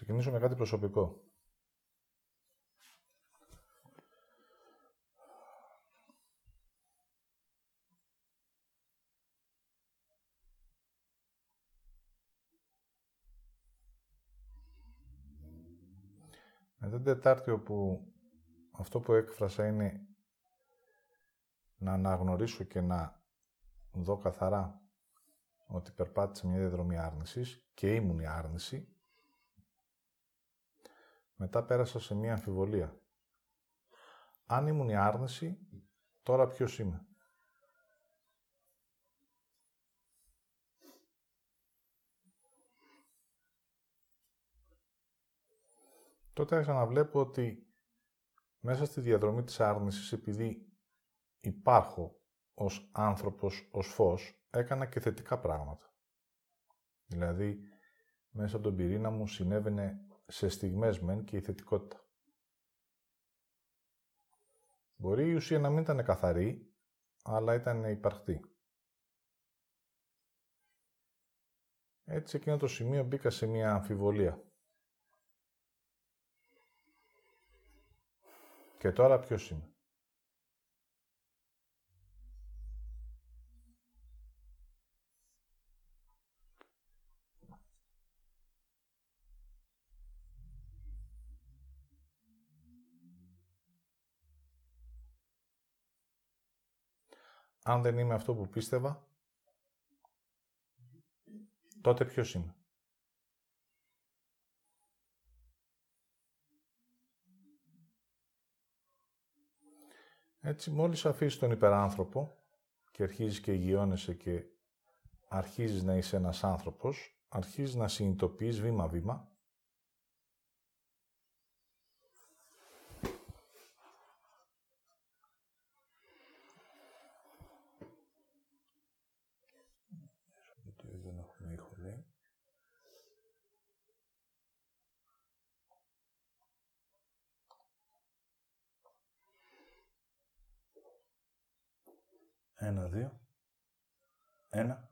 ξεκινήσω με κάτι προσωπικό. Με την Τετάρτη όπου αυτό που έκφρασα είναι να αναγνωρίσω και να δω καθαρά ότι περπάτησα μια διαδρομή άρνησης και ήμουν η άρνηση, μετά πέρασα σε μια αμφιβολία. Αν ήμουν η άρνηση, τώρα ποιος είμαι; τότε άρχισα να βλέπω ότι μέσα στη διαδρομή της άρνησης, επειδή υπάρχω ως άνθρωπος, ως φως, έκανα και θετικά πράγματα. Δηλαδή, μέσα από τον πυρήνα μου συνέβαινε σε στιγμές μεν και η θετικότητα. Μπορεί η ουσία να μην ήταν καθαρή, αλλά ήταν υπαρκτή. Έτσι, εκείνο το σημείο μπήκα σε μια αμφιβολία. Και τώρα ποιος είμαι; Αν δεν είμαι αυτό που πίστευα, τότε ποιος είμαι; Έτσι, μόλις αφήσεις τον υπεράνθρωπο και αρχίζεις και υγιώνεσαι και αρχίζεις να είσαι ένας άνθρωπος, αρχίζεις να συνειδητοποιείς βήμα-βήμα Ένα, δύο. Ένα.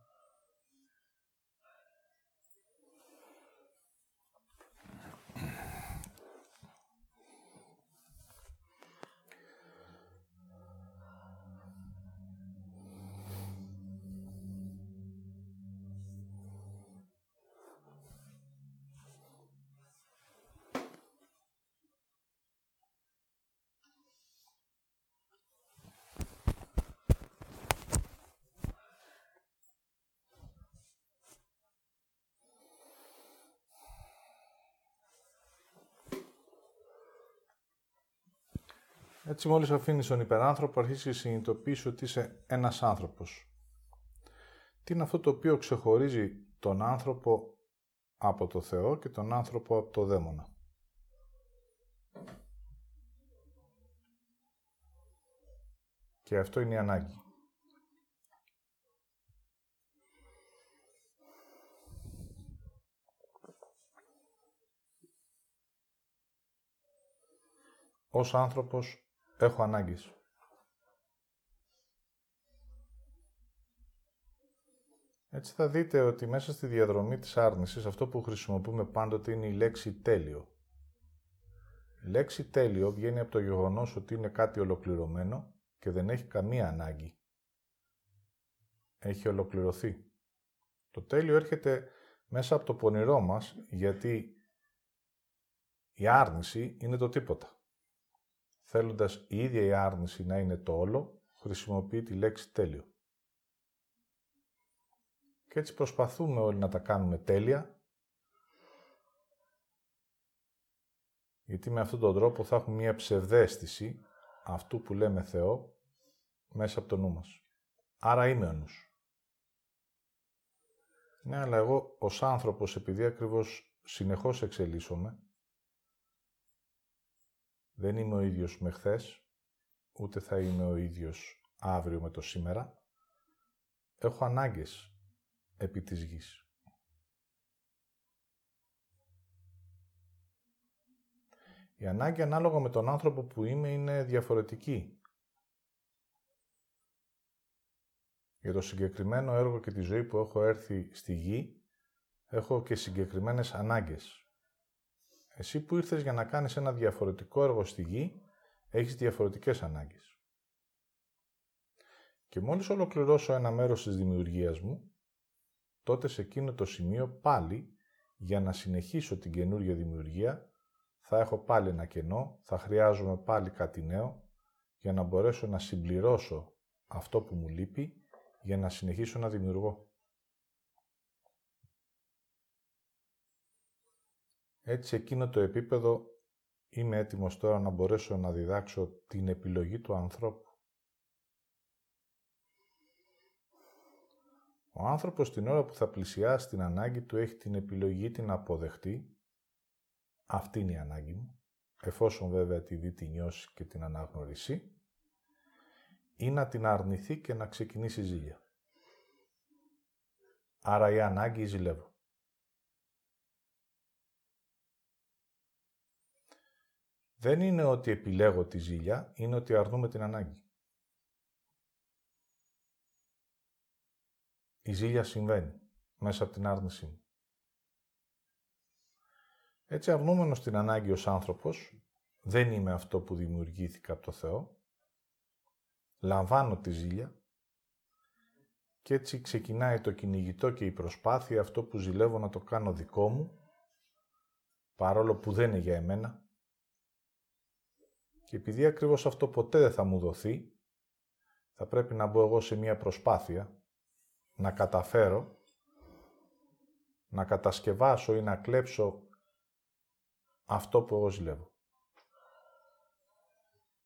Έτσι μόλις αφήνεις τον υπεράνθρωπο, αρχίσεις και συνειδητοποιείς ότι είσαι ένας άνθρωπος. Τι είναι αυτό το οποίο ξεχωρίζει τον άνθρωπο από το Θεό και τον άνθρωπο από το δαίμονα; Και αυτό είναι η ανάγκη. Ως άνθρωπος Έχω ανάγκες. Έτσι θα δείτε ότι μέσα στη διαδρομή της άρνησης αυτό που χρησιμοποιούμε πάντοτε είναι η λέξη τέλειο. Η λέξη τέλειο βγαίνει από το γεγονός ότι είναι κάτι ολοκληρωμένο και δεν έχει καμία ανάγκη. Έχει ολοκληρωθεί. Το τέλειο έρχεται μέσα από το πονηρό μας γιατί η άρνηση είναι το τίποτα θέλοντας η ίδια η άρνηση να είναι το όλο, χρησιμοποιεί τη λέξη τέλειο. Και έτσι προσπαθούμε όλοι να τα κάνουμε τέλεια, γιατί με αυτόν τον τρόπο θα έχουμε μια ψευδέστηση αυτού που λέμε Θεό μέσα από το νου μας. Άρα είμαι ο νους. Ναι, αλλά εγώ ως άνθρωπος, επειδή ακριβώς συνεχώς εξελίσσομαι, δεν είμαι ο ίδιος με χθες, ούτε θα είμαι ο ίδιος αύριο με το σήμερα. Έχω ανάγκες επί της γης. Η ανάγκη ανάλογα με τον άνθρωπο που είμαι είναι διαφορετική. Για το συγκεκριμένο έργο και τη ζωή που έχω έρθει στη γη, έχω και συγκεκριμένες ανάγκες. Εσύ που ήρθες για να κάνεις ένα διαφορετικό έργο στη γη, έχεις διαφορετικές ανάγκες. Και μόλις ολοκληρώσω ένα μέρος της δημιουργίας μου, τότε σε εκείνο το σημείο πάλι, για να συνεχίσω την καινούργια δημιουργία, θα έχω πάλι ένα κενό, θα χρειάζομαι πάλι κάτι νέο, για να μπορέσω να συμπληρώσω αυτό που μου λείπει, για να συνεχίσω να δημιουργώ. Έτσι, σε εκείνο το επίπεδο είμαι έτοιμος τώρα να μπορέσω να διδάξω την επιλογή του ανθρώπου. Ο άνθρωπος την ώρα που θα πλησιάσει την ανάγκη του έχει την επιλογή την αποδεχτεί. Αυτή είναι η ανάγκη μου, εφόσον βέβαια τη δει, τη νιώσει και την αναγνωρίσει, ή να την αρνηθεί και να ξεκινήσει ζήλια. Άρα η ανάγκη ζηλεύω. Δεν είναι ότι επιλέγω τη ζήλια, είναι ότι αρνούμε την ανάγκη. Η ζήλια συμβαίνει μέσα από την άρνησή μου. Έτσι αρνούμενος την ανάγκη ως άνθρωπος, δεν είμαι αυτό που δημιουργήθηκα από το Θεό, λαμβάνω τη ζήλια και έτσι ξεκινάει το κυνηγητό και η προσπάθεια αυτό που ζηλεύω να το κάνω δικό μου, παρόλο που δεν είναι για εμένα, και επειδή ακριβώς αυτό ποτέ δεν θα μου δοθεί, θα πρέπει να μπω εγώ σε μια προσπάθεια να καταφέρω να κατασκευάσω ή να κλέψω αυτό που εγώ ζηλεύω.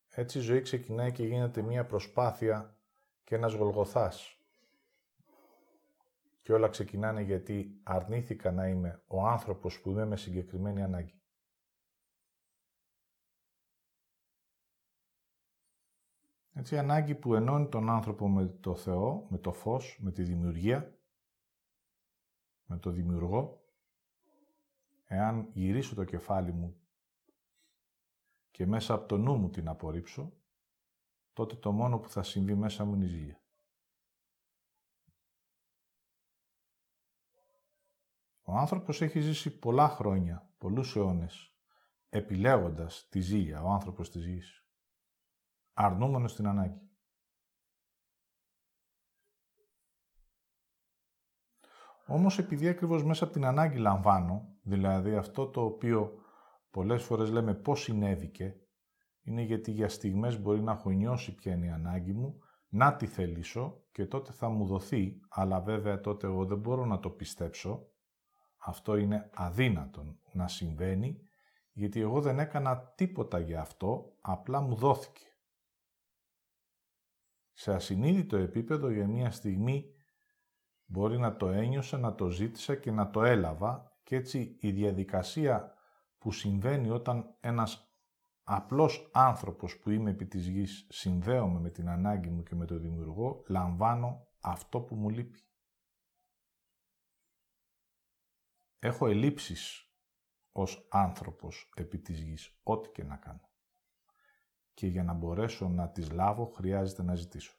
Έτσι η ζωή ξεκινάει και γίνεται μια προσπάθεια και ένας γολγοθάς. Και όλα ξεκινάνε γιατί αρνήθηκα να είμαι ο άνθρωπος που είμαι με συγκεκριμένη ανάγκη. Έτσι, η ανάγκη που ενώνει τον άνθρωπο με το Θεό, με το φως, με τη δημιουργία, με το δημιουργό, εάν γυρίσω το κεφάλι μου και μέσα από το νου μου την απορρίψω, τότε το μόνο που θα συμβεί μέσα μου είναι η ζήλια. Ο άνθρωπος έχει ζήσει πολλά χρόνια, πολλούς αιώνες, επιλέγοντας τη ζήλια, ο άνθρωπος της γης αρνούμενος στην ανάγκη. Όμως επειδή ακριβώς μέσα από την ανάγκη λαμβάνω, δηλαδή αυτό το οποίο πολλές φορές λέμε πώς συνέβηκε, είναι γιατί για στιγμές μπορεί να έχω νιώσει ποια είναι η ανάγκη μου, να τη θελήσω και τότε θα μου δοθεί, αλλά βέβαια τότε εγώ δεν μπορώ να το πιστέψω. Αυτό είναι αδύνατον να συμβαίνει, γιατί εγώ δεν έκανα τίποτα για αυτό, απλά μου δόθηκε σε ασυνείδητο επίπεδο για μία στιγμή μπορεί να το ένιωσα, να το ζήτησα και να το έλαβα και έτσι η διαδικασία που συμβαίνει όταν ένας απλός άνθρωπος που είμαι επί της γης συνδέομαι με την ανάγκη μου και με το δημιουργό, λαμβάνω αυτό που μου λείπει. Έχω ελλείψεις ως άνθρωπος επί της γης, ό,τι και να κάνω και για να μπορέσω να τις λάβω χρειάζεται να ζητήσω.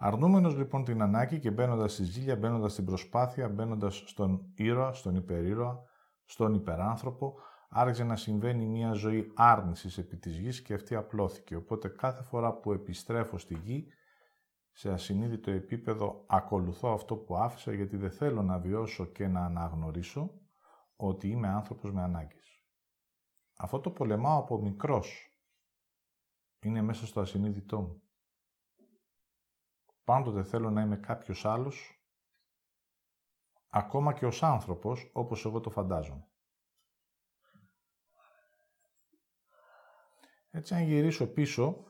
Αρνούμενος λοιπόν την ανάγκη και μπαίνοντας στη ζήλια, μπαίνοντας στην προσπάθεια, μπαίνοντας στον ήρωα, στον υπερήρωα, στον υπεράνθρωπο, άρχισε να συμβαίνει μια ζωή άρνησης επί της γης και αυτή απλώθηκε. Οπότε κάθε φορά που επιστρέφω στη γη, σε ασυνείδητο επίπεδο ακολουθώ αυτό που άφησα γιατί δεν θέλω να βιώσω και να αναγνωρίσω ότι είμαι άνθρωπος με ανάγκες. Αυτό το πολεμάω από μικρός. Είναι μέσα στο ασυνείδητό μου. Πάντοτε θέλω να είμαι κάποιος άλλος, ακόμα και ως άνθρωπος, όπως εγώ το φαντάζομαι. Έτσι, αν γυρίσω πίσω,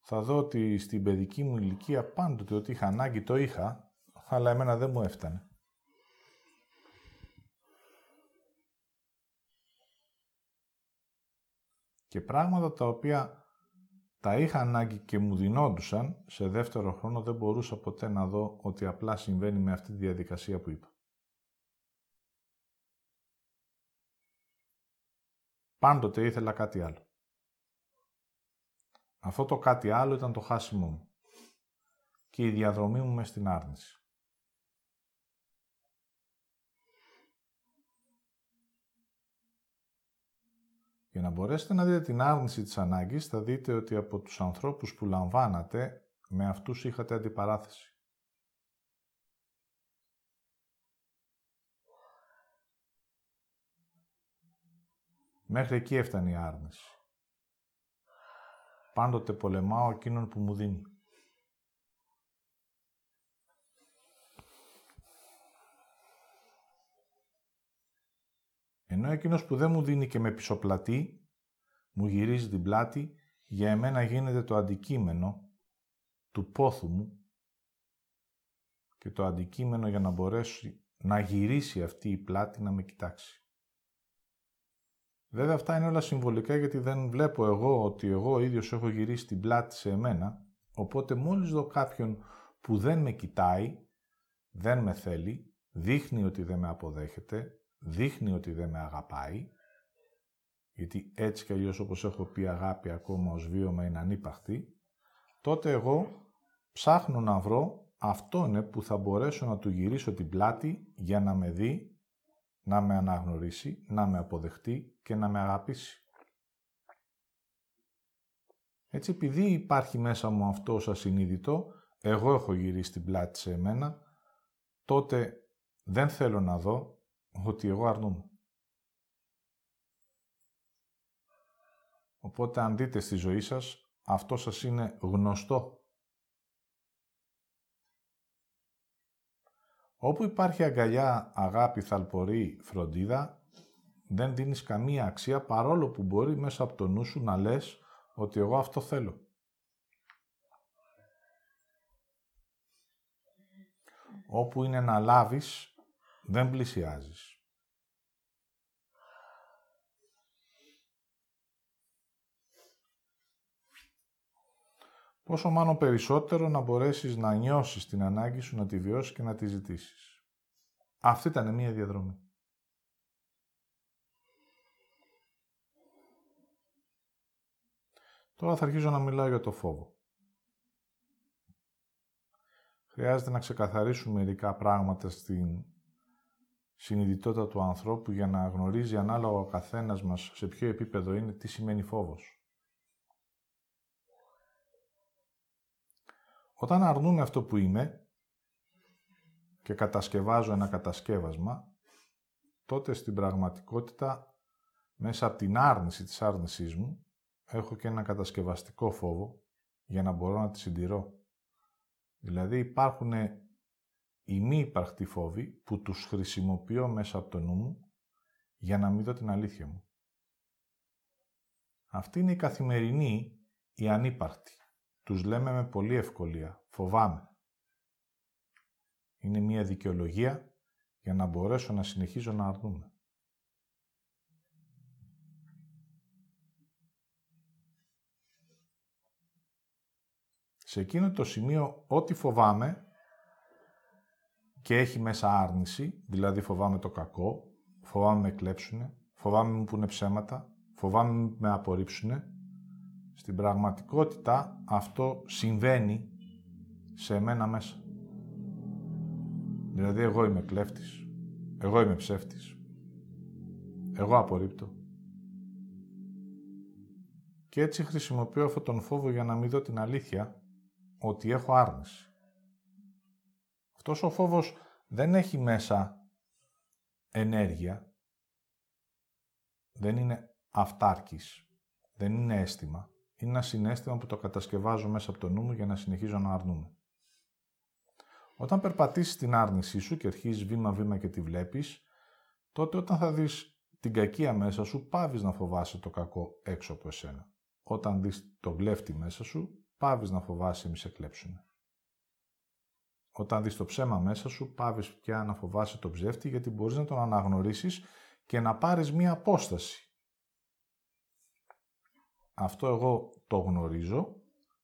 θα δω ότι στην παιδική μου ηλικία πάντοτε ότι είχα ανάγκη το είχα, αλλά εμένα δεν μου έφτανε. Και πράγματα τα οποία τα είχα ανάγκη και μου δινόντουσαν, σε δεύτερο χρόνο δεν μπορούσα ποτέ να δω ότι απλά συμβαίνει με αυτή τη διαδικασία που είπα. Πάντοτε ήθελα κάτι άλλο. Αυτό το κάτι άλλο ήταν το χάσιμό μου και η διαδρομή μου μες στην άρνηση. Για να μπορέσετε να δείτε την άρνηση της ανάγκης, θα δείτε ότι από τους ανθρώπους που λαμβάνατε, με αυτούς είχατε αντιπαράθεση. Μέχρι εκεί έφτανε η άρνηση. Πάντοτε πολεμάω εκείνον που μου δίνει. Ενώ εκείνος που δεν μου δίνει και με πισωπλατή, μου γυρίζει την πλάτη, για εμένα γίνεται το αντικείμενο του πόθου μου και το αντικείμενο για να μπορέσει να γυρίσει αυτή η πλάτη να με κοιτάξει. Βέβαια αυτά είναι όλα συμβολικά γιατί δεν βλέπω εγώ ότι εγώ ίδιος έχω γυρίσει την πλάτη σε εμένα, οπότε μόλις δω κάποιον που δεν με κοιτάει, δεν με θέλει, δείχνει ότι δεν με αποδέχεται, δείχνει ότι δεν με αγαπάει, γιατί έτσι κι αλλιώς όπως έχω πει αγάπη ακόμα ως βίωμα είναι ανύπαχτη, τότε εγώ ψάχνω να βρω αυτόν που θα μπορέσω να του γυρίσω την πλάτη για να με δει, να με αναγνωρίσει, να με αποδεχτεί και να με αγαπήσει. Έτσι, επειδή υπάρχει μέσα μου αυτό ως ασυνείδητο, εγώ έχω γυρίσει την πλάτη σε εμένα, τότε δεν θέλω να δω ότι εγώ αρνούμαι. Οπότε αν δείτε στη ζωή σας, αυτό σας είναι γνωστό. Όπου υπάρχει αγκαλιά, αγάπη, θαλπορή, φροντίδα, δεν δίνεις καμία αξία παρόλο που μπορεί μέσα από το νου σου να λες ότι εγώ αυτό θέλω. Όπου είναι να λάβεις, δεν πλησιάζεις. Πόσο μάλλον περισσότερο να μπορέσεις να νιώσεις την ανάγκη σου να τη βιώσεις και να τη ζητήσεις. Αυτή ήταν μία διαδρομή. Τώρα θα αρχίσω να μιλάω για το φόβο. Χρειάζεται να ξεκαθαρίσουμε μερικά πράγματα στην συνειδητότητα του ανθρώπου για να γνωρίζει ανάλογα ο καθένας μας σε ποιο επίπεδο είναι, τι σημαίνει φόβος. Όταν αρνούμε αυτό που είμαι και κατασκευάζω ένα κατασκεύασμα, τότε στην πραγματικότητα, μέσα από την άρνηση της άρνησής μου, έχω και ένα κατασκευαστικό φόβο για να μπορώ να τη συντηρώ. Δηλαδή υπάρχουν οι μη υπαρκτοί φόβοι που τους χρησιμοποιώ μέσα από το νου μου για να μην δω την αλήθεια μου. Αυτή είναι η καθημερινή, η ανύπαρκτη. Τους λέμε με πολύ ευκολία. Φοβάμαι. Είναι μια δικαιολογία για να μπορέσω να συνεχίζω να αρνούμε. Σε εκείνο το σημείο, ό,τι φοβάμαι, και έχει μέσα άρνηση, δηλαδή φοβάμαι το κακό, φοβάμαι με κλέψουνε, φοβάμαι μου πούνε ψέματα, φοβάμαι με απορρίψουνε. Στην πραγματικότητα αυτό συμβαίνει σε εμένα μέσα. Δηλαδή εγώ είμαι κλέφτης, εγώ είμαι ψεύτης, εγώ απορρίπτω. Και έτσι χρησιμοποιώ αυτόν τον φόβο για να μην δω την αλήθεια ότι έχω άρνηση. Αυτός ο φόβος δεν έχει μέσα ενέργεια, δεν είναι αυτάρκης, δεν είναι αίσθημα. Είναι ένα συνέστημα που το κατασκευάζω μέσα από το νου μου για να συνεχίζω να αρνούμε. Όταν περπατήσεις την άρνησή σου και αρχίζεις βήμα-βήμα και τη βλέπεις, τότε όταν θα δεις την κακία μέσα σου, πάβεις να φοβάσαι το κακό έξω από εσένα. Όταν δεις το βλέφτη μέσα σου, πάβεις να φοβάσαι μη σε κλέψουνε. Όταν δεις το ψέμα μέσα σου, πάβεις πια να φοβάσαι τον ψεύτη, γιατί μπορείς να τον αναγνωρίσεις και να πάρεις μία απόσταση. αυτό εγώ το γνωρίζω,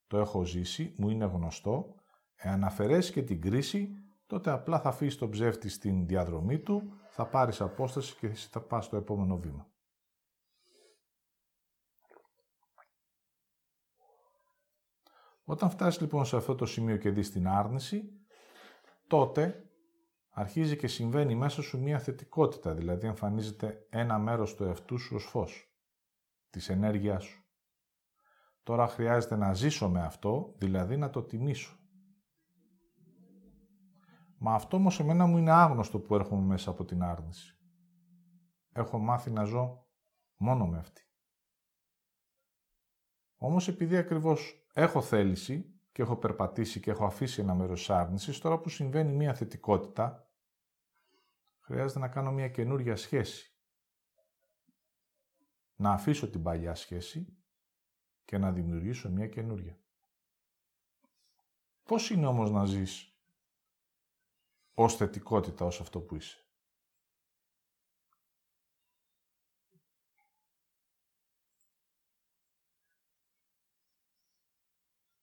το έχω ζήσει, μου είναι γνωστό. Εάν αφαιρέσεις και την κρίση, τότε απλά θα αφήσεις τον ψεύτη στην διαδρομή του, θα πάρεις απόσταση και θα πας στο επόμενο βήμα. Όταν φτάσεις λοιπόν σε αυτό το σημείο και δεις την άρνηση, τότε αρχίζει και συμβαίνει μέσα σου μία θετικότητα, δηλαδή εμφανίζεται ένα μέρος του εαυτού σου ως φως, της ενέργειάς σου. Τώρα χρειάζεται να ζήσω με αυτό, δηλαδή να το τιμήσω. Μα αυτό όμως εμένα μου είναι άγνωστο που έρχομαι μέσα από την άρνηση. Έχω μάθει να ζω μόνο με αυτή. Όμως επειδή ακριβώς έχω θέληση και έχω περπατήσει και έχω αφήσει ένα μέρος της άρνησης, τώρα που συμβαίνει μια θετικότητα, χρειάζεται να κάνω μια καινούρια σχέση. Να αφήσω την παλιά σχέση και να δημιουργήσω μια καινούρια. Πώς είναι όμως να ζεις ως θετικότητα, ως αυτό που είσαι;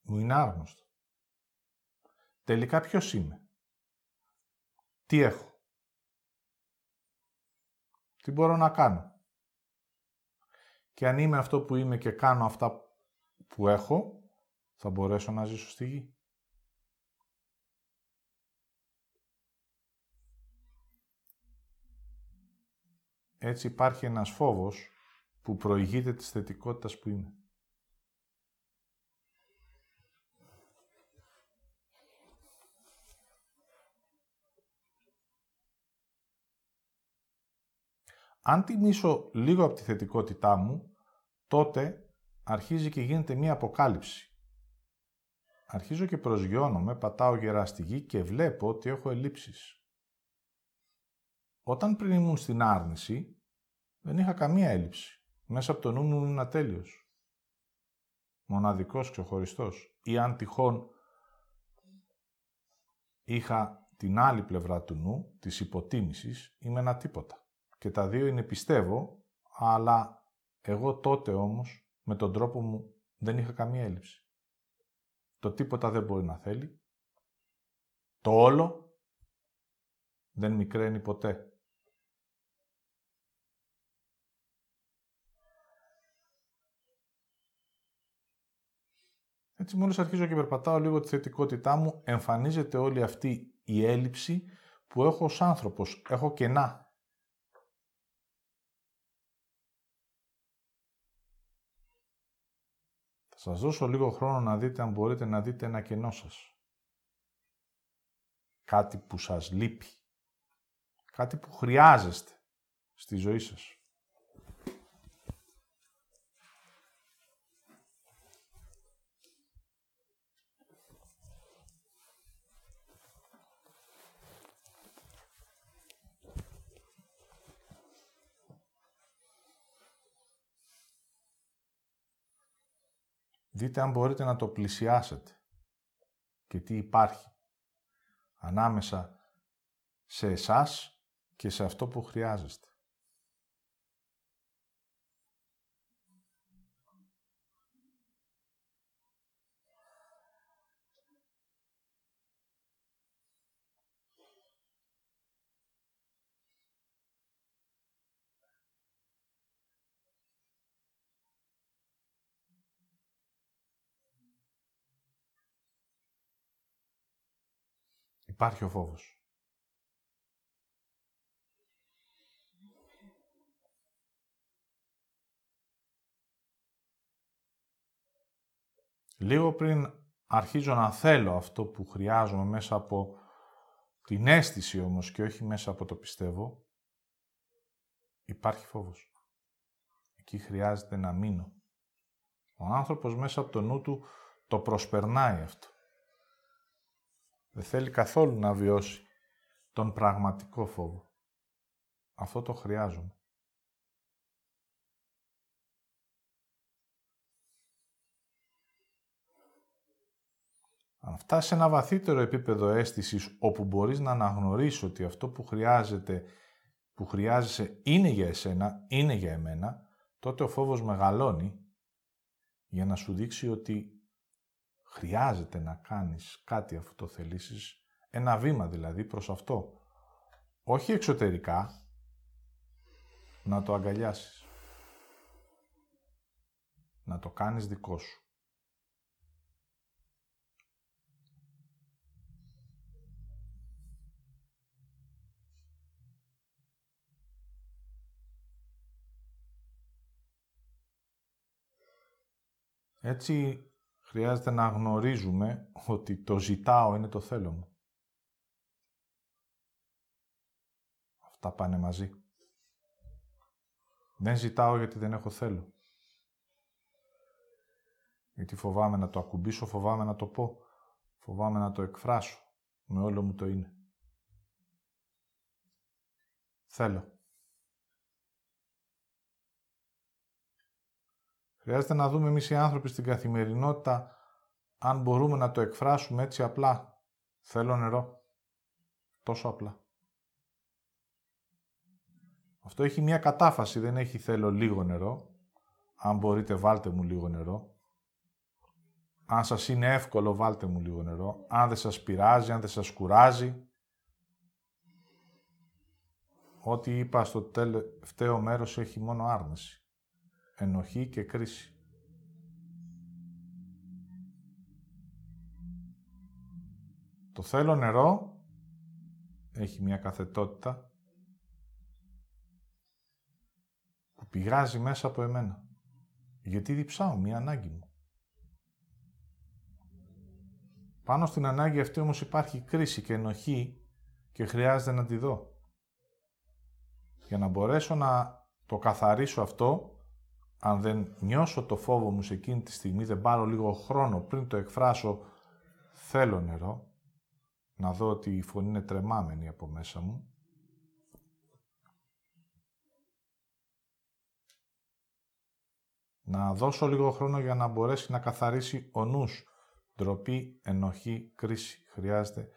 Μου είναι άγνωστο. Τελικά ποιος είμαι; Τι έχω; Τι μπορώ να κάνω; Και αν είμαι αυτό που είμαι και κάνω αυτά που έχω, θα μπορέσω να ζήσω στη γη. Έτσι υπάρχει ένας φόβος που προηγείται της θετικότητας που είμαι. Αν τιμήσω λίγο από τη θετικότητά μου, τότε αρχίζει και γίνεται μία αποκάλυψη. Αρχίζω και προσγειώνομαι, πατάω γερά στη γη και βλέπω ότι έχω ελλείψεις. Όταν πριν ήμουν στην άρνηση, δεν είχα καμία έλλειψη. Μέσα από το νου μου ήμουν ατέλειος. Μοναδικός, ξεχωριστός. Ή αν τυχόν είχα την άλλη πλευρά του νου, της υποτίμησης, είμαι ένα τίποτα. Και τα δύο είναι πιστεύω, αλλά εγώ τότε όμως, με τον τρόπο μου, δεν είχα καμία έλλειψη. Το τίποτα δεν μπορεί να θέλει. Το όλο δεν μικραίνει ποτέ. Έτσι μόλις αρχίζω και περπατάω λίγο τη θετικότητά μου, εμφανίζεται όλη αυτή η έλλειψη που έχω ως άνθρωπος. Έχω κενά. Θα σας δώσω λίγο χρόνο να δείτε αν μπορείτε να δείτε ένα κενό σας. Κάτι που σας λείπει. Κάτι που χρειάζεστε στη ζωή σας. Δείτε αν μπορείτε να το πλησιάσετε και τι υπάρχει ανάμεσα σε εσάς και σε αυτό που χρειάζεστε. Υπάρχει ο φόβος. Λίγο πριν αρχίζω να θέλω αυτό που χρειάζομαι μέσα από την αίσθηση όμως και όχι μέσα από το πιστεύω, υπάρχει φόβος. Εκεί χρειάζεται να μείνω. Ο άνθρωπος μέσα από το νου του το προσπερνάει αυτό. Δεν θέλει καθόλου να βιώσει τον πραγματικό φόβο. Αυτό το χρειάζομαι. Αν φτάσει σε ένα βαθύτερο επίπεδο αίσθησης όπου μπορείς να αναγνωρίσεις ότι αυτό που χρειάζεται, που χρειάζεσαι είναι για εσένα, είναι για εμένα, τότε ο φόβος μεγαλώνει για να σου δείξει ότι χρειάζεται να κάνεις κάτι αφού το θελήσεις, ένα βήμα δηλαδή προς αυτό. Όχι εξωτερικά, να το αγκαλιάσεις. Να το κάνεις δικό σου. Έτσι χρειάζεται να γνωρίζουμε ότι το ζητάω είναι το θέλω μου. Αυτά πάνε μαζί. Δεν ζητάω γιατί δεν έχω θέλω. Γιατί φοβάμαι να το ακουμπήσω, φοβάμαι να το πω, φοβάμαι να το εκφράσω με όλο μου το είναι. Θέλω. Χρειάζεται να δούμε εμείς οι άνθρωποι στην καθημερινότητα αν μπορούμε να το εκφράσουμε έτσι απλά. Θέλω νερό. Τόσο απλά. Αυτό έχει μια κατάφαση, δεν έχει θέλω λίγο νερό. Αν μπορείτε βάλτε μου λίγο νερό. Αν σας είναι εύκολο βάλτε μου λίγο νερό. Αν δεν σας πειράζει, αν δεν σας κουράζει. Ό,τι είπα στο τελευταίο μέρος έχει μόνο άρνηση ενοχή και κρίση. Το θέλω νερό έχει μια καθετότητα που πηγάζει μέσα από εμένα. Γιατί διψάω μια ανάγκη μου. Πάνω στην ανάγκη αυτή όμως υπάρχει κρίση και ενοχή και χρειάζεται να τη δω. Για να μπορέσω να το καθαρίσω αυτό, αν δεν νιώσω το φόβο μου σε εκείνη τη στιγμή, δεν πάρω λίγο χρόνο πριν το εκφράσω, θέλω νερό, να δω ότι η φωνή είναι τρεμάμενη από μέσα μου. Να δώσω λίγο χρόνο για να μπορέσει να καθαρίσει ο νους. Ντροπή, ενοχή, κρίση. Χρειάζεται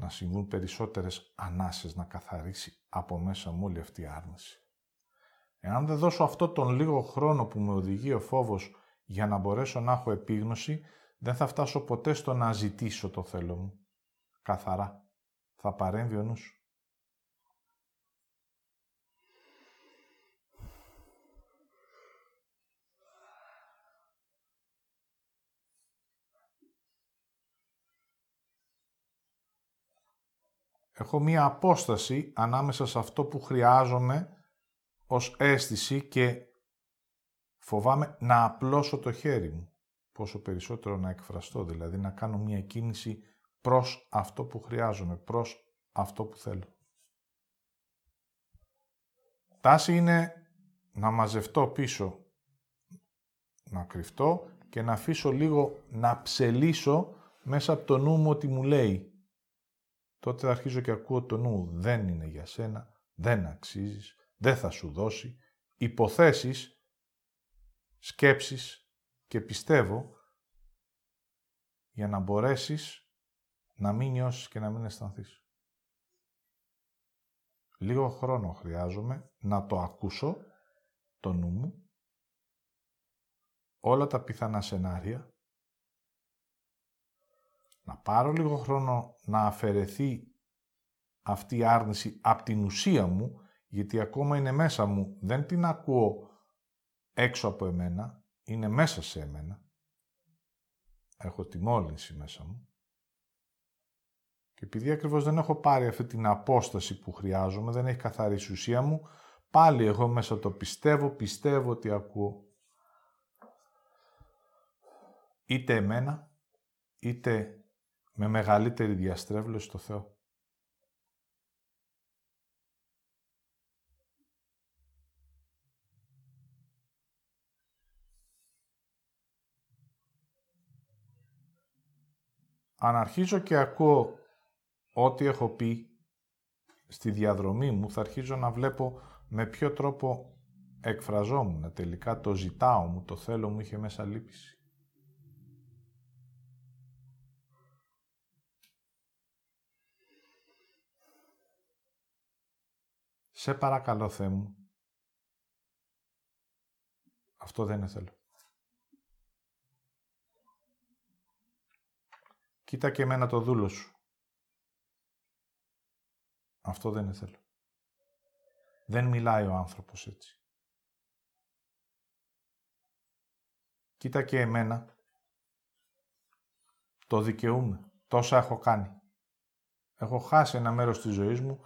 να συμβούν περισσότερες ανάσες να καθαρίσει από μέσα μου όλη αυτή η άρνηση. Εάν δεν δώσω αυτό τον λίγο χρόνο που με οδηγεί ο φόβος για να μπορέσω να έχω επίγνωση, δεν θα φτάσω ποτέ στο να ζητήσω το θέλω μου. Καθαρά. Θα παρέμβει ο νους. Έχω μία απόσταση ανάμεσα σε αυτό που χρειάζομαι ως αίσθηση και φοβάμαι να απλώσω το χέρι μου. Πόσο περισσότερο να εκφραστώ, δηλαδή να κάνω μία κίνηση προς αυτό που χρειάζομαι, προς αυτό που θέλω. Τάση είναι να μαζευτώ πίσω, να κρυφτώ και να αφήσω λίγο να ψελίσω μέσα από το νου μου ότι μου λέει τότε αρχίζω και ακούω το νου. Δεν είναι για σένα, δεν αξίζεις, δεν θα σου δώσει. Υποθέσεις, σκέψεις και πιστεύω για να μπορέσεις να μην νιώσεις και να μην αισθανθείς. Λίγο χρόνο χρειάζομαι να το ακούσω, το νου μου, όλα τα πιθανά σενάρια να πάρω λίγο χρόνο να αφαιρεθεί αυτή η άρνηση από την ουσία μου, γιατί ακόμα είναι μέσα μου, δεν την ακούω έξω από εμένα, είναι μέσα σε εμένα. Έχω τη μόλυνση μέσα μου. Και επειδή ακριβώς δεν έχω πάρει αυτή την απόσταση που χρειάζομαι, δεν έχει καθαρίσει η ουσία μου, πάλι εγώ μέσα το πιστεύω, πιστεύω ότι ακούω είτε εμένα, είτε με μεγαλύτερη διαστρέβλωση στο Θεό. Αν αρχίζω και ακούω ό,τι έχω πει στη διαδρομή μου, θα αρχίζω να βλέπω με ποιο τρόπο εκφραζόμουν. Τελικά το ζητάω μου, το θέλω μου είχε μέσα λύπηση. Σε παρακαλώ, Θεέ μου, Αυτό δεν είναι θέλω. Κοίτα και εμένα το δούλο σου. Αυτό δεν είναι θέλω. Δεν μιλάει ο άνθρωπος έτσι. Κοίτα και εμένα. Το δικαιούμαι. Τόσα έχω κάνει. Έχω χάσει ένα μέρος της ζωής μου.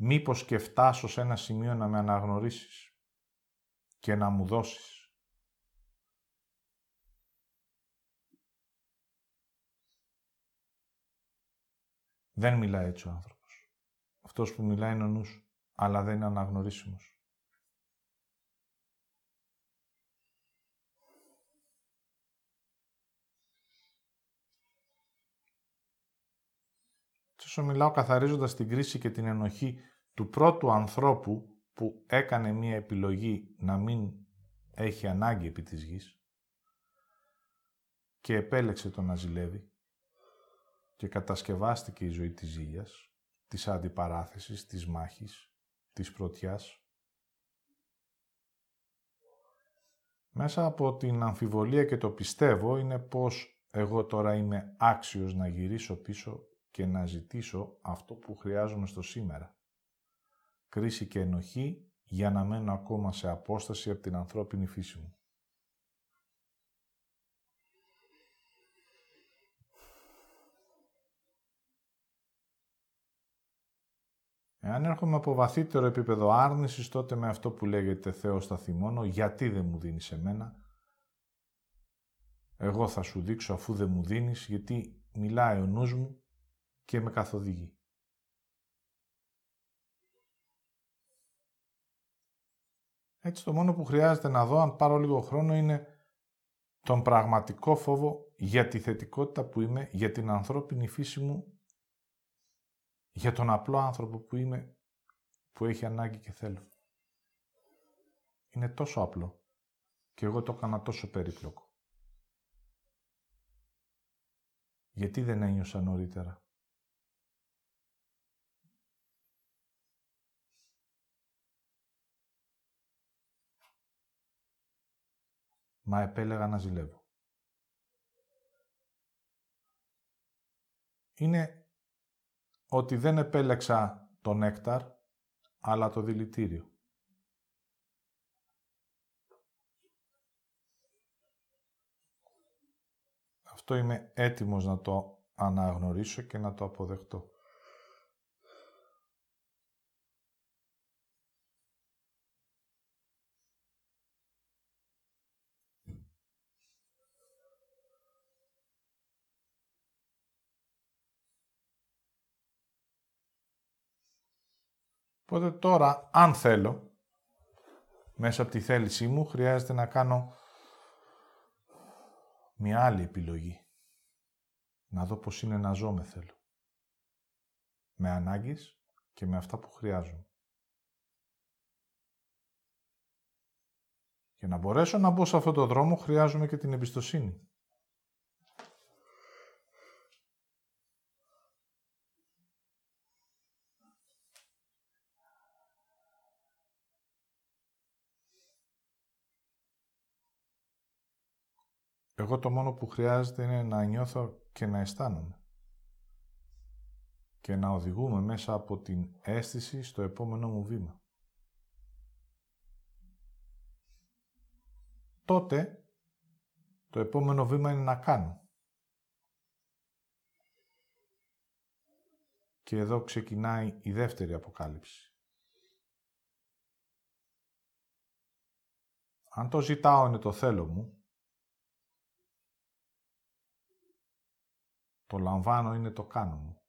Μήπως και φτάσω σε ένα σημείο να με αναγνωρίσεις και να μου δώσεις. Δεν μιλάει έτσι ο άνθρωπος. Αυτός που μιλάει είναι ο νους, αλλά δεν είναι αναγνωρίσιμος. Όσο μιλάω καθαρίζοντας την κρίση και την ενοχή του πρώτου ανθρώπου που έκανε μία επιλογή να μην έχει ανάγκη επί της γης και επέλεξε το να ζηλεύει και κατασκευάστηκε η ζωή της ζήλιας, της αντιπαράθεσης, της μάχης, της πρωτιάς. Μέσα από την αμφιβολία και το πιστεύω είναι πως εγώ τώρα είμαι άξιος να γυρίσω πίσω και να ζητήσω αυτό που χρειάζομαι στο σήμερα. Κρίση και ενοχή για να μένω ακόμα σε απόσταση από την ανθρώπινη φύση μου. Εάν έρχομαι από βαθύτερο επίπεδο άρνησης, τότε με αυτό που λέγεται Θεός θα θυμώνω, γιατί δεν μου δίνεις εμένα; Εγώ θα σου δείξω αφού δεν μου δίνεις, γιατί μιλάει ο νους μου και με καθοδηγεί. Έτσι το μόνο που χρειάζεται να δω αν πάρω λίγο χρόνο είναι τον πραγματικό φόβο για τη θετικότητα που είμαι, για την ανθρώπινη φύση μου, για τον απλό άνθρωπο που είμαι, που έχει ανάγκη και θέλω. Είναι τόσο απλό και εγώ το έκανα τόσο περίπλοκο. Γιατί δεν ένιωσα νωρίτερα; Μα επέλεγα να ζηλεύω. Είναι ότι δεν επέλεξα το νέκταρ, αλλά το δηλητήριο. Αυτό είμαι έτοιμος να το αναγνωρίσω και να το αποδεχτώ. Οπότε τώρα, αν θέλω, μέσα από τη θέλησή μου, χρειάζεται να κάνω μια άλλη επιλογή. Να δω πώς είναι να ζω με θέλω. Με ανάγκες και με αυτά που χρειάζομαι. Για να μπορέσω να μπω σε αυτό το δρόμο, χρειάζομαι και την εμπιστοσύνη. Εγώ το μόνο που χρειάζεται είναι να νιώθω και να αισθάνομαι. Και να οδηγούμε μέσα από την αίσθηση στο επόμενο μου βήμα. Τότε, το επόμενο βήμα είναι να κάνω. Και εδώ ξεκινάει η δεύτερη αποκάλυψη. Αν το ζητάω είναι το θέλω μου, Το λαμβάνω είναι το κάνω μου.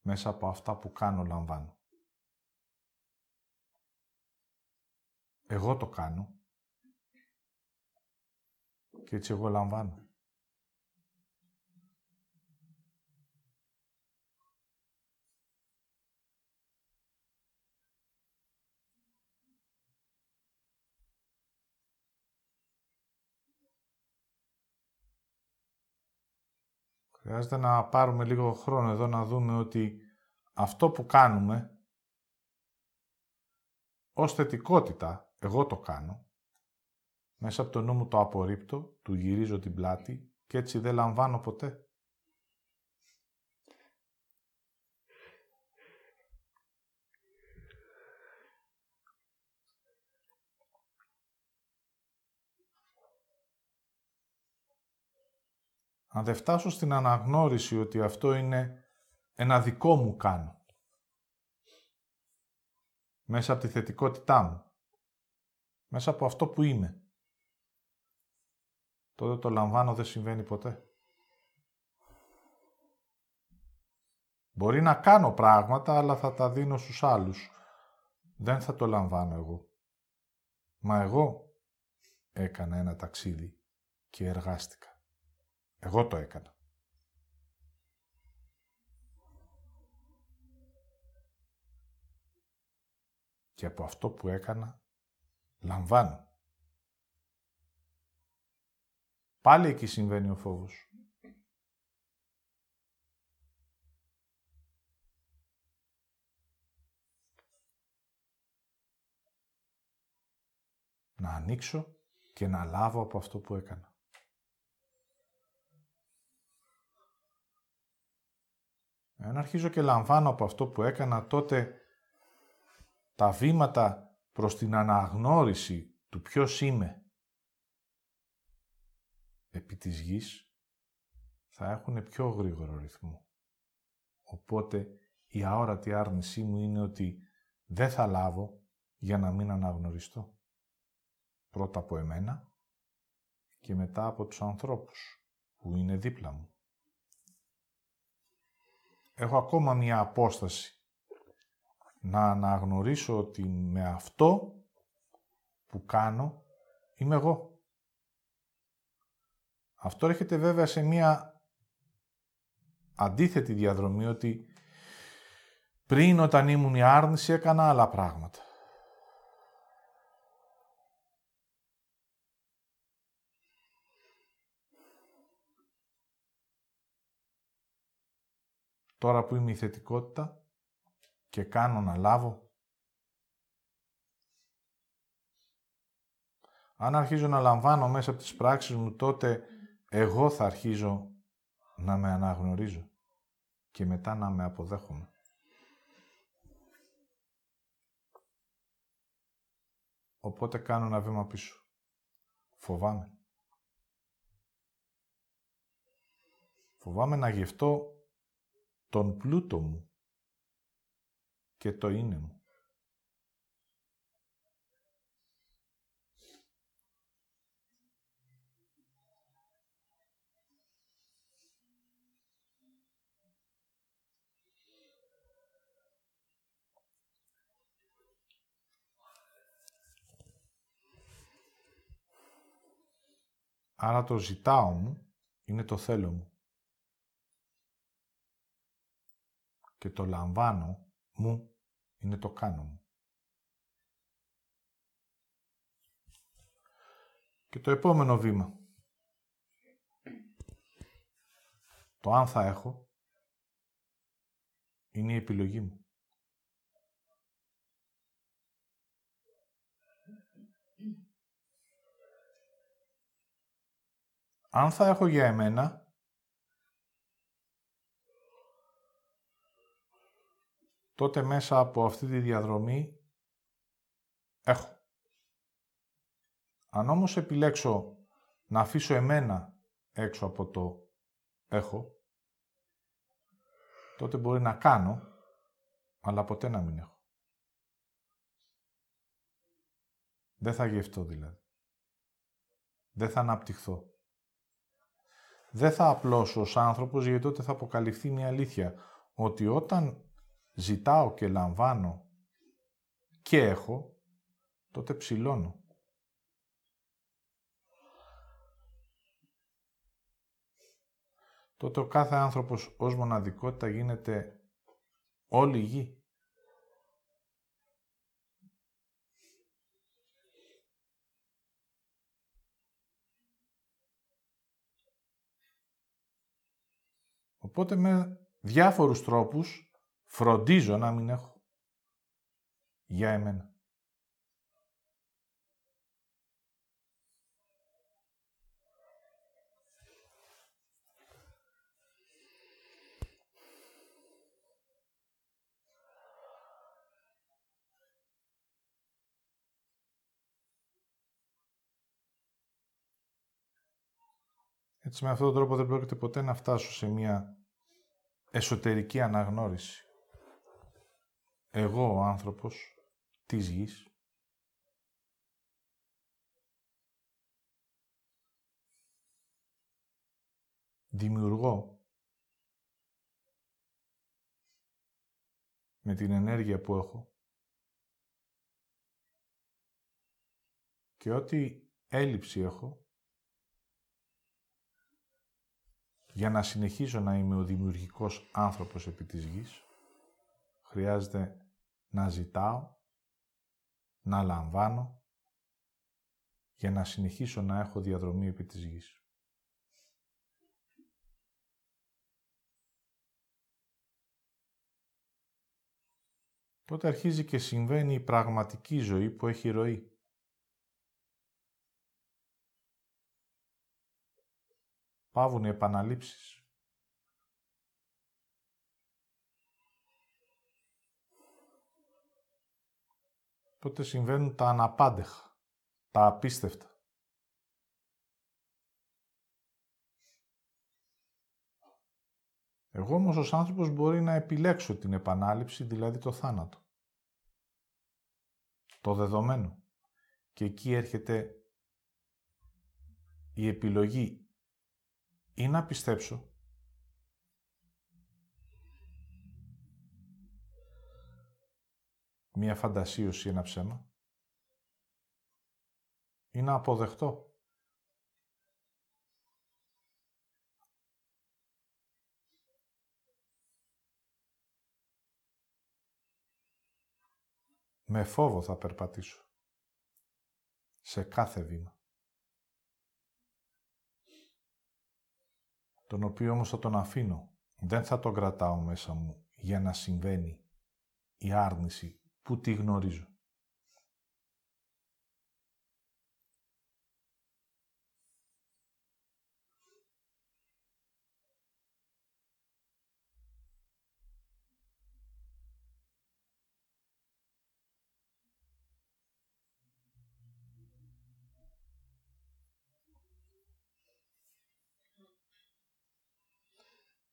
Μέσα από αυτά που κάνω λαμβάνω. Εγώ το κάνω και έτσι εγώ λαμβάνω. Χρειάζεται να πάρουμε λίγο χρόνο εδώ να δούμε ότι αυτό που κάνουμε ως θετικότητα, εγώ το κάνω, Μέσα από το νου μου το απορρίπτω, του γυρίζω την πλάτη και έτσι δεν λαμβάνω ποτέ. Αν δεν φτάσω στην αναγνώριση ότι αυτό είναι ένα δικό μου κάνω, μέσα από τη θετικότητά μου, μέσα από αυτό που είμαι, τότε το λαμβάνω δεν συμβαίνει ποτέ. Μπορεί να κάνω πράγματα, αλλά θα τα δίνω στους άλλους. Δεν θα το λαμβάνω εγώ. Μα εγώ έκανα ένα ταξίδι και εργάστηκα. Εγώ το έκανα. Και από αυτό που έκανα, λαμβάνω. Πάλι εκεί συμβαίνει ο φόβος. Να ανοίξω και να λάβω από αυτό που έκανα. Αν αρχίζω και λαμβάνω από αυτό που έκανα, τότε τα βήματα προς την αναγνώριση του ποιος είμαι επί της γης θα έχουν πιο γρήγορο ρυθμό. Οπότε η αόρατη άρνησή μου είναι ότι δεν θα λάβω για να μην αναγνωριστώ. Πρώτα από εμένα και μετά από τους ανθρώπους που είναι δίπλα μου έχω ακόμα μία απόσταση να αναγνωρίσω ότι με αυτό που κάνω είμαι εγώ. Αυτό έρχεται βέβαια σε μία αντίθετη διαδρομή ότι πριν όταν ήμουν η άρνηση έκανα άλλα πράγματα. Τώρα που είμαι η θετικότητα και κάνω να λάβω. Αν αρχίζω να λαμβάνω μέσα από τις πράξεις μου, τότε εγώ θα αρχίζω να με αναγνωρίζω και μετά να με αποδέχομαι. Οπότε κάνω ένα βήμα πίσω. Φοβάμαι. Φοβάμαι να γευτώ τον πλούτο μου και το είναι μου. Άρα το ζητάω μου είναι το θέλω μου. Και το λαμβάνω μου είναι το κάνω μου. Και το επόμενο βήμα. Το αν θα έχω είναι η επιλογή μου. Αν θα έχω για εμένα, τότε μέσα από αυτή τη διαδρομή έχω. Αν όμως επιλέξω να αφήσω εμένα έξω από το έχω, τότε μπορεί να κάνω, αλλά ποτέ να μην έχω. Δεν θα γευτώ δηλαδή. Δεν θα αναπτυχθώ. Δεν θα απλώσω ως άνθρωπος, γιατί τότε θα αποκαλυφθεί μια αλήθεια. Ότι όταν ζητάω και λαμβάνω και έχω, τότε ψηλώνω. Τότε ο κάθε άνθρωπος ως μοναδικότητα γίνεται όλη η γη. Οπότε με διάφορους τρόπους φροντίζω να μην έχω για εμένα. Έτσι με αυτόν τον τρόπο δεν πρόκειται ποτέ να φτάσω σε μια εσωτερική αναγνώριση. Εγώ ο άνθρωπος της γης δημιουργώ με την ενέργεια που έχω και ό,τι έλλειψη έχω για να συνεχίσω να είμαι ο δημιουργικός άνθρωπος επί της γης χρειάζεται να ζητάω, να λαμβάνω για να συνεχίσω να έχω διαδρομή επί της γης. τότε αρχίζει και συμβαίνει η πραγματική ζωή που έχει ροή. Πάβουν οι επαναλήψεις. Τότε συμβαίνουν τα αναπάντεχα, τα απίστευτα. Εγώ όμως ως άνθρωπος μπορεί να επιλέξω την επανάληψη, δηλαδή το θάνατο. Το δεδομένο. Και εκεί έρχεται η επιλογή ή να πιστέψω μία φαντασίωση, ένα ψέμα ή να αποδεχτώ Με φόβο θα περπατήσω. Σε κάθε βήμα. Τον οποίο όμως θα τον αφήνω. Δεν θα τον κρατάω μέσα μου για να συμβαίνει η άρνηση που τη γνωρίζω.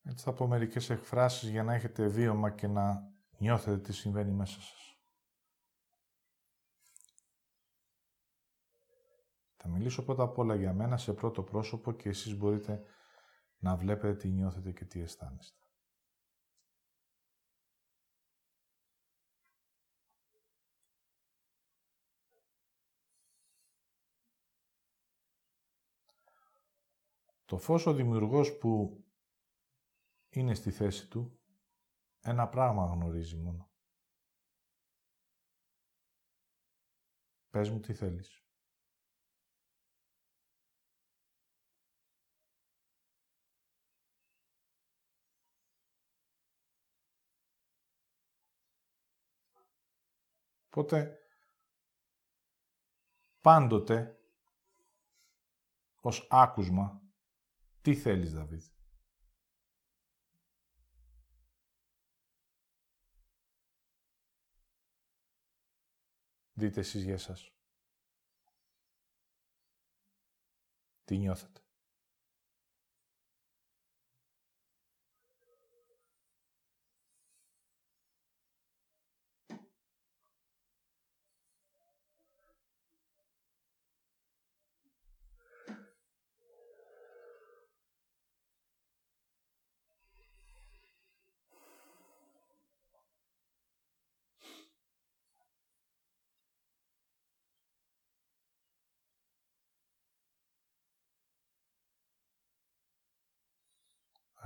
Έτσι θα πω μερικές εκφράσεις για να έχετε βίωμα και να νιώθετε τι συμβαίνει μέσα σας. Θα μιλήσω πρώτα απ' όλα για μένα σε πρώτο πρόσωπο και εσείς μπορείτε να βλέπετε τι νιώθετε και τι αισθάνεστε. Το φως ο δημιουργός που είναι στη θέση του, ένα πράγμα γνωρίζει μόνο. Πες μου τι θέλεις. Οπότε, πάντοτε, ως άκουσμα, τι θέλεις, Δαβίδ; Δείτε εσείς για εσάς. Τι νιώθετε;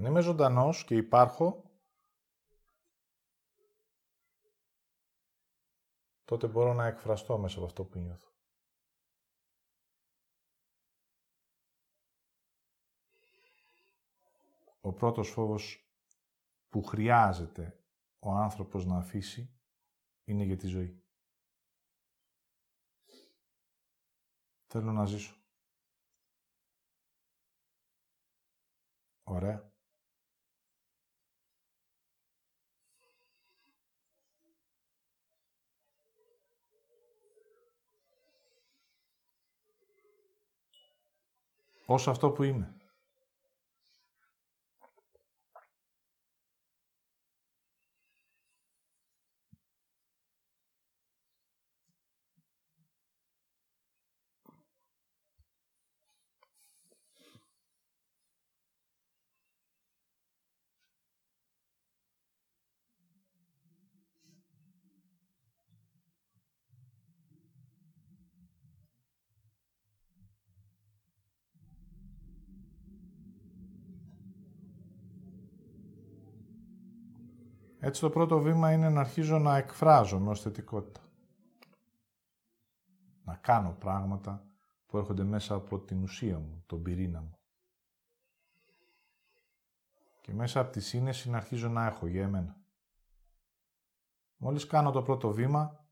Αν είμαι ζωντανός και υπάρχω, τότε μπορώ να εκφραστώ μέσα από αυτό που νιώθω. Ο πρώτος φόβος που χρειάζεται ο άνθρωπος να αφήσει είναι για τη ζωή. Θέλω να ζήσω. Ωραία. Ως αυτό που είμαι. Έτσι το πρώτο βήμα είναι να αρχίζω να εκφράζω ως θετικότητα. Να κάνω πράγματα που έρχονται μέσα από την ουσία μου, τον πυρήνα μου. Και μέσα από τη σύνεση να αρχίζω να έχω για εμένα. Μόλις κάνω το πρώτο βήμα,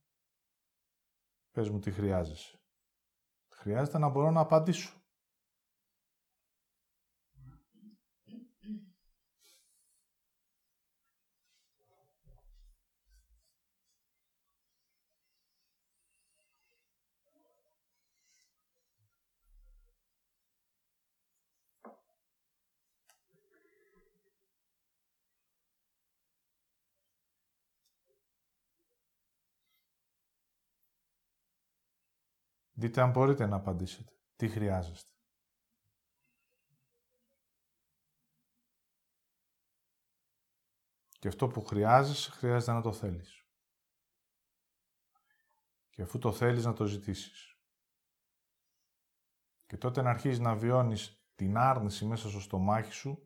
πες μου τι χρειάζεσαι. Χρειάζεται να μπορώ να απαντήσω. Δείτε αν μπορείτε να απαντήσετε. Τι χρειάζεστε. Και αυτό που χρειάζεσαι, χρειάζεται να το θέλεις. Και αφού το θέλεις να το ζητήσεις. Και τότε να αρχίσεις να βιώνεις την άρνηση μέσα στο στομάχι σου,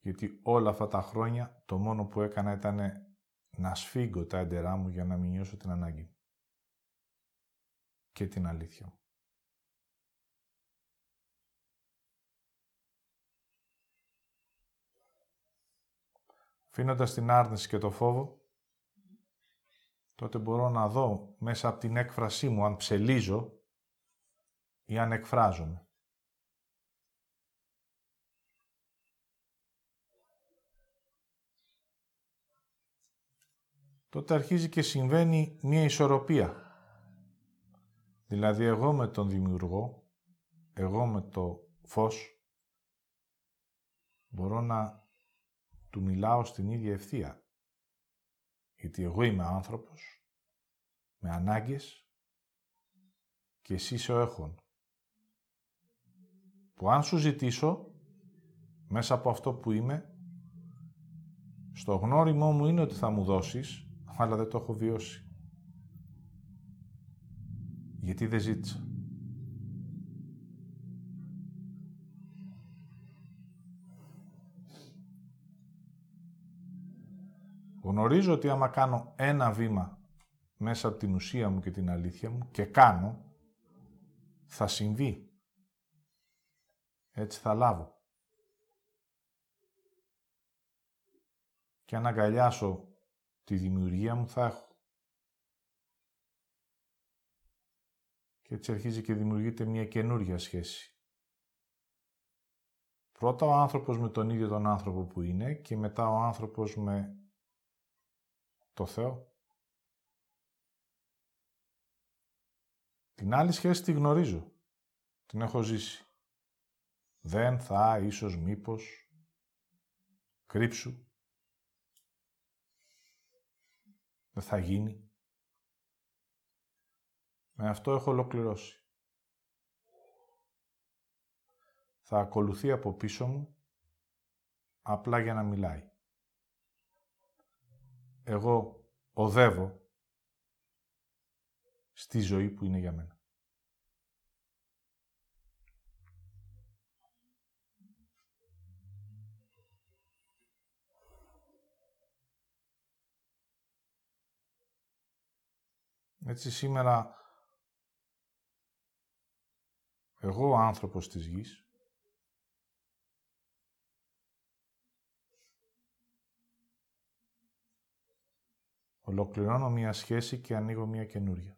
γιατί όλα αυτά τα χρόνια το μόνο που έκανα ήταν να σφίγγω τα έντερά μου για να μην νιώσω την ανάγκη μου και την αλήθεια μου. Φύνοντας την άρνηση και το φόβο, τότε μπορώ να δω μέσα από την έκφρασή μου αν ψελίζω ή αν εκφράζομαι. Τότε αρχίζει και συμβαίνει μία ισορροπία Δηλαδή εγώ με τον δημιουργό, εγώ με το φως, μπορώ να του μιλάω στην ίδια ευθεία. Γιατί εγώ είμαι άνθρωπος, με ανάγκες και εσύ είσαι ο έχων. Που αν σου ζητήσω, μέσα από αυτό που είμαι, στο γνώριμό μου είναι ότι θα μου δώσεις, αλλά δεν το έχω βιώσει. Γιατί δεν ζήτησα. Γνωρίζω ότι άμα κάνω ένα βήμα μέσα από την ουσία μου και την αλήθεια μου και κάνω, θα συμβεί. Έτσι θα λάβω. Και αν αγκαλιάσω τη δημιουργία μου θα έχω. Και έτσι αρχίζει και δημιουργείται μια καινούργια σχέση. Πρώτα ο άνθρωπος με τον ίδιο τον άνθρωπο που είναι και μετά ο άνθρωπος με το Θεό. Την άλλη σχέση τη γνωρίζω. Την έχω ζήσει. Δεν θα, ίσως, μήπως, κρύψου. Δεν θα γίνει. Με αυτό έχω ολοκληρώσει. Θα ακολουθεί από πίσω μου απλά για να μιλάει. Εγώ οδεύω στη ζωή που είναι για μένα. Έτσι σήμερα εγώ ο άνθρωπος της γης, ολοκληρώνω μία σχέση και ανοίγω μία καινούρια.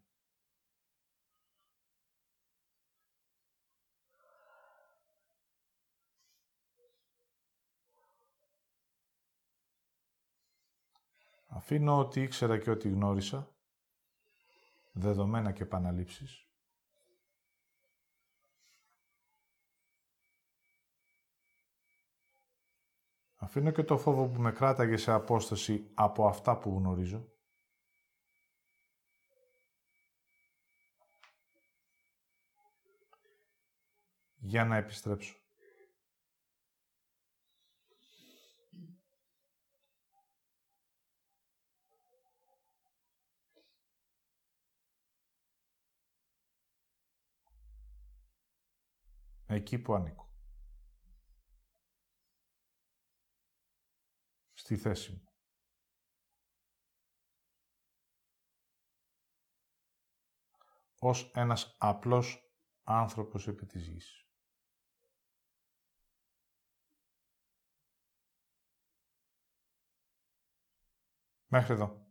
Αφήνω ό,τι ήξερα και ό,τι γνώρισα, δεδομένα και επαναλήψεις, Αφήνω και το φόβο που με κράταγε σε απόσταση από αυτά που γνωρίζω. Για να επιστρέψω. Εκεί που ανήκω. Στη θέση μου. Ως ένας απλός άνθρωπος επί της γης. Μέχρι εδώ.